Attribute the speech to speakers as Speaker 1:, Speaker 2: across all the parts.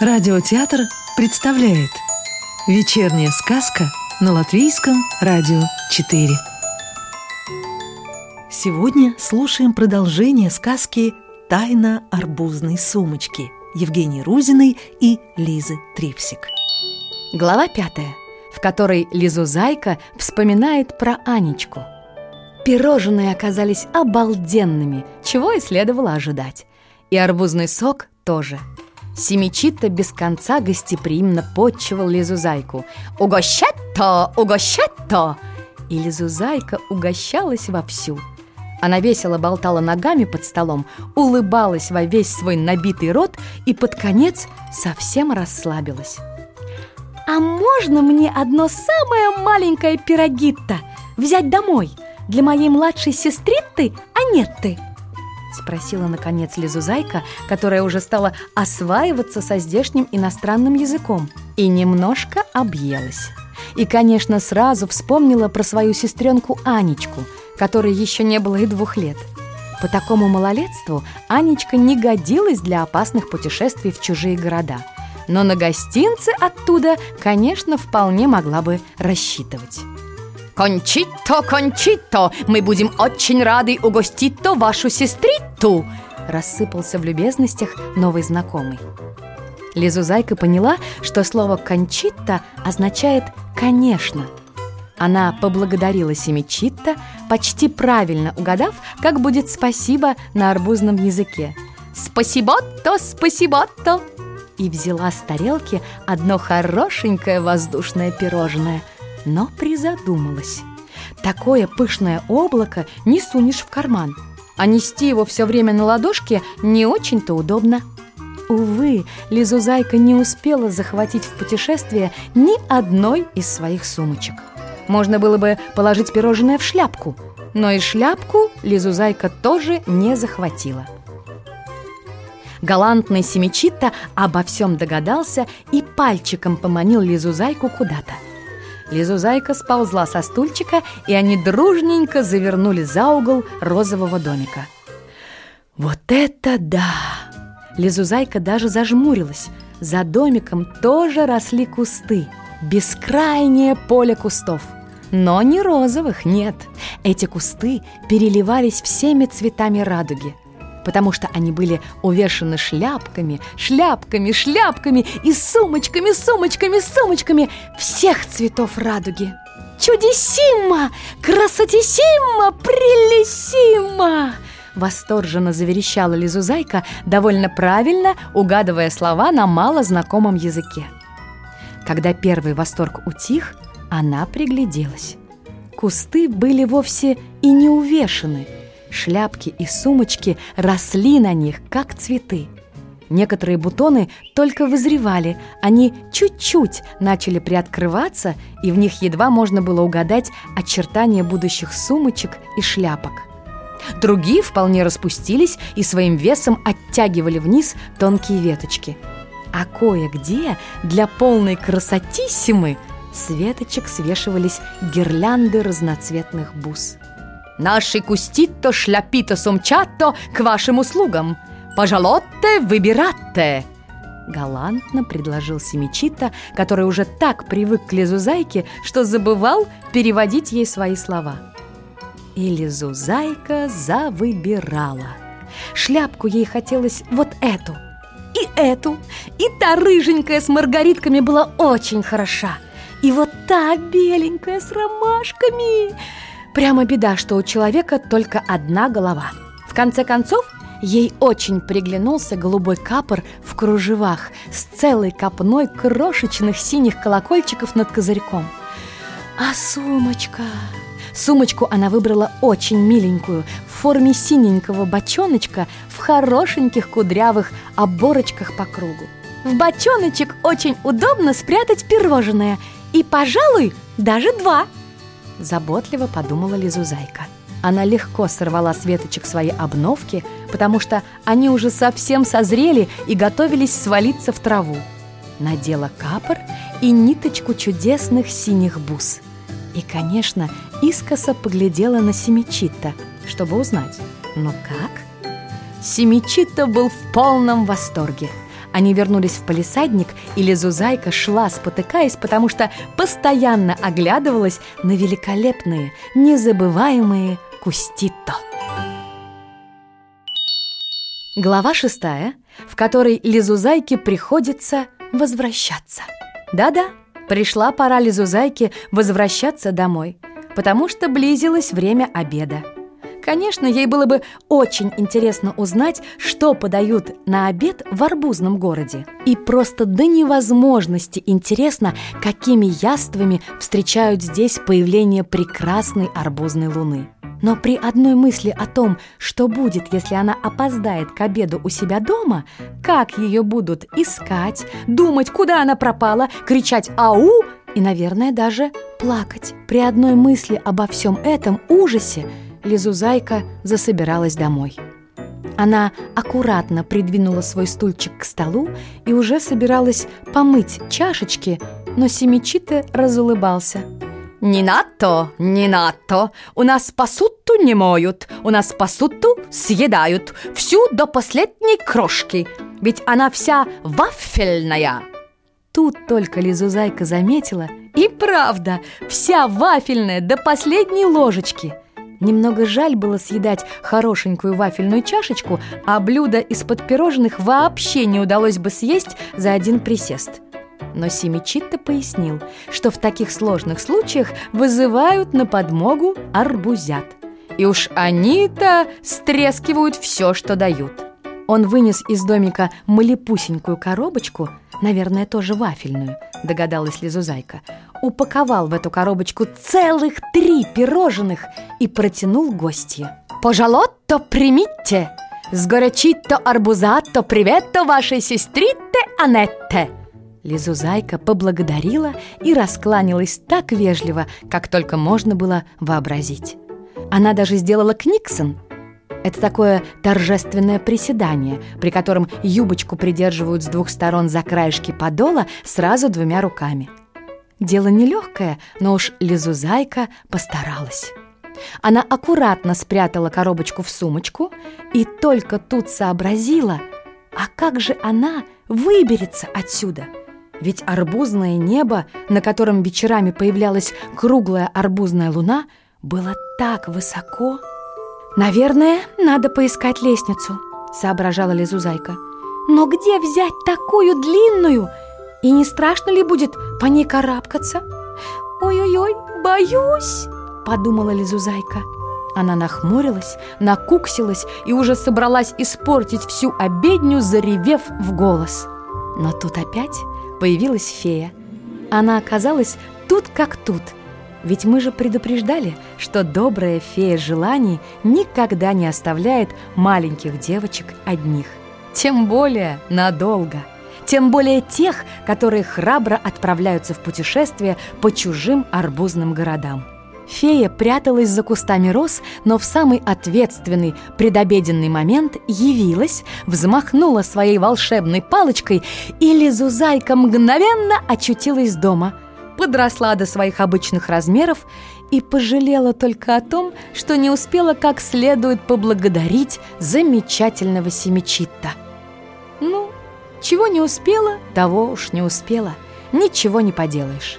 Speaker 1: Радиотеатр представляет Вечерняя сказка на Латвийском радио 4 Сегодня слушаем продолжение сказки «Тайна арбузной сумочки» Евгении Рузиной и Лизы Трипсик.
Speaker 2: Глава пятая, в которой Лизузайка вспоминает про Анечку. Пирожные оказались обалденными, чего и следовало ожидать. И арбузный сок тоже – Семичита без конца гостеприимно подчивал Лизузайку. «Угощать-то! Угощать-то!» И Лизузайка угощалась вовсю. Она весело болтала ногами под столом, улыбалась во весь свой набитый рот и под конец совсем расслабилась. «А можно мне одно самое маленькое пирогитто взять домой для моей младшей сестритты Анетты?» Спросила, наконец, Лизузайка, которая уже стала осваиваться со здешним иностранным языком и немножко объелась. И, конечно, сразу вспомнила про свою сестренку Анечку, которой еще не было и двух лет. По такому малолетству Анечка не годилась для опасных путешествий в чужие города, но на гостинцы оттуда, конечно, вполне могла бы рассчитывать. «Кончито, Кончито, мы будем очень рады угостить то вашу сестриту!» Рассыпался в любезностях новый знакомый. Лизузайка поняла, что слово «кончита» означает «конечно». Она поблагодарила Семичитта, почти правильно угадав, как будет «спасибо» на арбузном языке. «Спасибо-то, спасибо-то!» И взяла с тарелки одно хорошенькое воздушное пирожное – но призадумалась. Такое пышное облако не сунешь в карман, а нести его все время на ладошке не очень-то удобно. Увы, Лизузайка не успела захватить в путешествие ни одной из своих сумочек. Можно было бы положить пирожное в шляпку, но и шляпку Лизузайка тоже не захватила. Галантный Семичита обо всем догадался и пальчиком поманил Лизузайку куда-то. Лизузайка сползла со стульчика, и они дружненько завернули за угол розового домика. Вот это да! Лизузайка даже зажмурилась. За домиком тоже росли кусты. Бескрайнее поле кустов. Но не розовых, нет. Эти кусты переливались всеми цветами радуги – потому что они были увешаны шляпками, шляпками, шляпками и сумочками, сумочками, сумочками всех цветов радуги. «Чудесимо! Красотисимо! Прелесимо!» Восторженно заверещала Лизузайка, довольно правильно угадывая слова на малознакомом языке. Когда первый восторг утих, она пригляделась. Кусты были вовсе и не увешаны – Шляпки и сумочки росли на них, как цветы. Некоторые бутоны только вызревали, они чуть-чуть начали приоткрываться, и в них едва можно было угадать очертания будущих сумочек и шляпок. Другие вполне распустились и своим весом оттягивали вниз тонкие веточки. А кое-где для полной красотиссимы с веточек свешивались гирлянды разноцветных бус. Наши кустито, шляпито, сумчато к вашим услугам. Пожалотте, выбиратте!» Галантно предложил Семичита, который уже так привык к Лизузайке, что забывал переводить ей свои слова. И Лизузайка завыбирала. Шляпку ей хотелось вот эту, и эту, и та рыженькая с маргаритками была очень хороша, и вот та беленькая с ромашками – Прямо беда, что у человека только одна голова. В конце концов, ей очень приглянулся голубой капор в кружевах с целой копной крошечных синих колокольчиков над козырьком. А сумочка... Сумочку она выбрала очень миленькую, в форме синенького бочоночка в хорошеньких кудрявых оборочках по кругу. В бочоночек очень удобно спрятать пирожное и, пожалуй, даже два – Заботливо подумала Лизузайка. Она легко сорвала с веточек свои обновки, потому что они уже совсем созрели и готовились свалиться в траву. Надела капор и ниточку чудесных синих бус. И, конечно, искоса поглядела на Семичита, чтобы узнать, ну как? Семичита был в полном восторге. Они вернулись в палисадник, и Лизузайка шла, спотыкаясь, потому что постоянно оглядывалась на великолепные, незабываемые кустито. Глава шестая, в которой Лизузайке приходится возвращаться. Да-да, пришла пора Лизузайке возвращаться домой, потому что близилось время обеда. Конечно, ей было бы очень интересно узнать, что подают на обед в арбузном городе. И просто до невозможности интересно, какими яствами встречают здесь появление прекрасной арбузной луны. Но при одной мысли о том, что будет, если она опоздает к обеду у себя дома, как ее будут искать, думать, куда она пропала, кричать «Ау!» и, наверное, даже плакать. При одной мысли обо всем этом ужасе Лизузайка засобиралась домой. Она аккуратно придвинула свой стульчик к столу и уже собиралась помыть чашечки, но Семичита разулыбался. «Не надо, не надо, у нас посуду не моют, у нас посуду съедают, всю до последней крошки, ведь она вся вафельная!» Тут только Лизузайка заметила, и правда, вся вафельная до последней ложечки – Немного жаль было съедать хорошенькую вафельную чашечку, а блюдо из-под пирожных вообще не удалось бы съесть за один присест. Но Семичитто пояснил, что в таких сложных случаях вызывают на подмогу арбузят. И уж они-то стрескивают все, что дают. Он вынес из домика малепусенькую коробочку, наверное, тоже вафельную, догадалась Лизузайка, упаковал в эту коробочку целых три пирожных и протянул гостье. «Пожалуйста, примите! С горячито арбузато приветто вашей сестрите Анетте!» Лизузайка поблагодарила и раскланялась так вежливо, как только можно было вообразить. Она даже сделала книксон. Это такое торжественное приседание, при котором юбочку придерживают с двух сторон за краешки подола сразу двумя руками – Дело нелегкое, но уж Лизузайка постаралась. Она аккуратно спрятала коробочку в сумочку и только тут сообразила, а как же она выберется отсюда? Ведь арбузное небо, на котором вечерами появлялась круглая арбузная луна, было так высоко. «Наверное, надо поискать лестницу», — соображала Лизузайка. «Но где взять такую длинную?» И не страшно ли будет по ней карабкаться? «Ой-ой-ой, боюсь!» – подумала Лизузайка. Она нахмурилась, накуксилась и уже собралась испортить всю обедню, заревев в голос. Но тут опять появилась фея. Она оказалась тут как тут. Ведь мы же предупреждали, что добрая фея желаний никогда не оставляет маленьких девочек одних. Тем более надолго – тем более тех, которые храбро отправляются в путешествие по чужим арбузным городам. Фея пряталась за кустами роз, но в самый ответственный предобеденный момент явилась, взмахнула своей волшебной палочкой, и Лизузайка мгновенно очутилась дома, подросла до своих обычных размеров и пожалела только о том, что не успела как следует поблагодарить замечательного Семичитта. Чего не успела, того уж не успела. Ничего не поделаешь.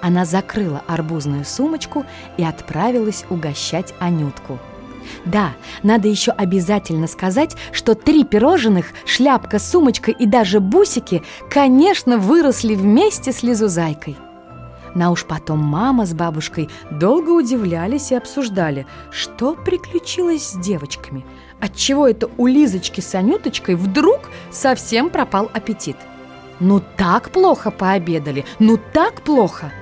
Speaker 2: Она закрыла арбузную сумочку и отправилась угощать Анютку. Да, надо еще обязательно сказать, что три пирожных, шляпка, сумочка и даже бусики, конечно, выросли вместе с Лизузайкой. На уж потом мама с бабушкой долго удивлялись и обсуждали, что приключилось с девочками – Отчего это у Лизочки с Анюточкой вдруг совсем пропал аппетит? Ну так плохо пообедали, ну так плохо!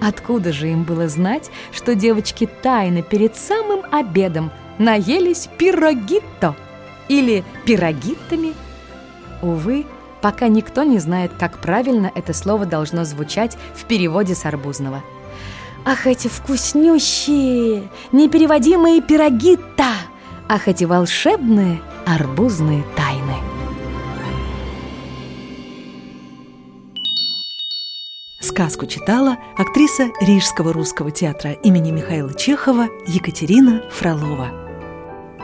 Speaker 2: Откуда же им было знать, что девочки тайно перед самым обедом наелись пирогитто или пирогиттами? Увы, пока никто не знает, как правильно это слово должно звучать в переводе с арбузного. Ах, эти вкуснющие, непереводимые пирогитта! ах, эти волшебные арбузные тайны.
Speaker 1: Сказку читала актриса Рижского русского театра имени Михаила Чехова Екатерина Фролова.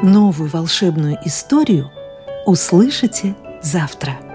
Speaker 1: Новую волшебную историю услышите завтра.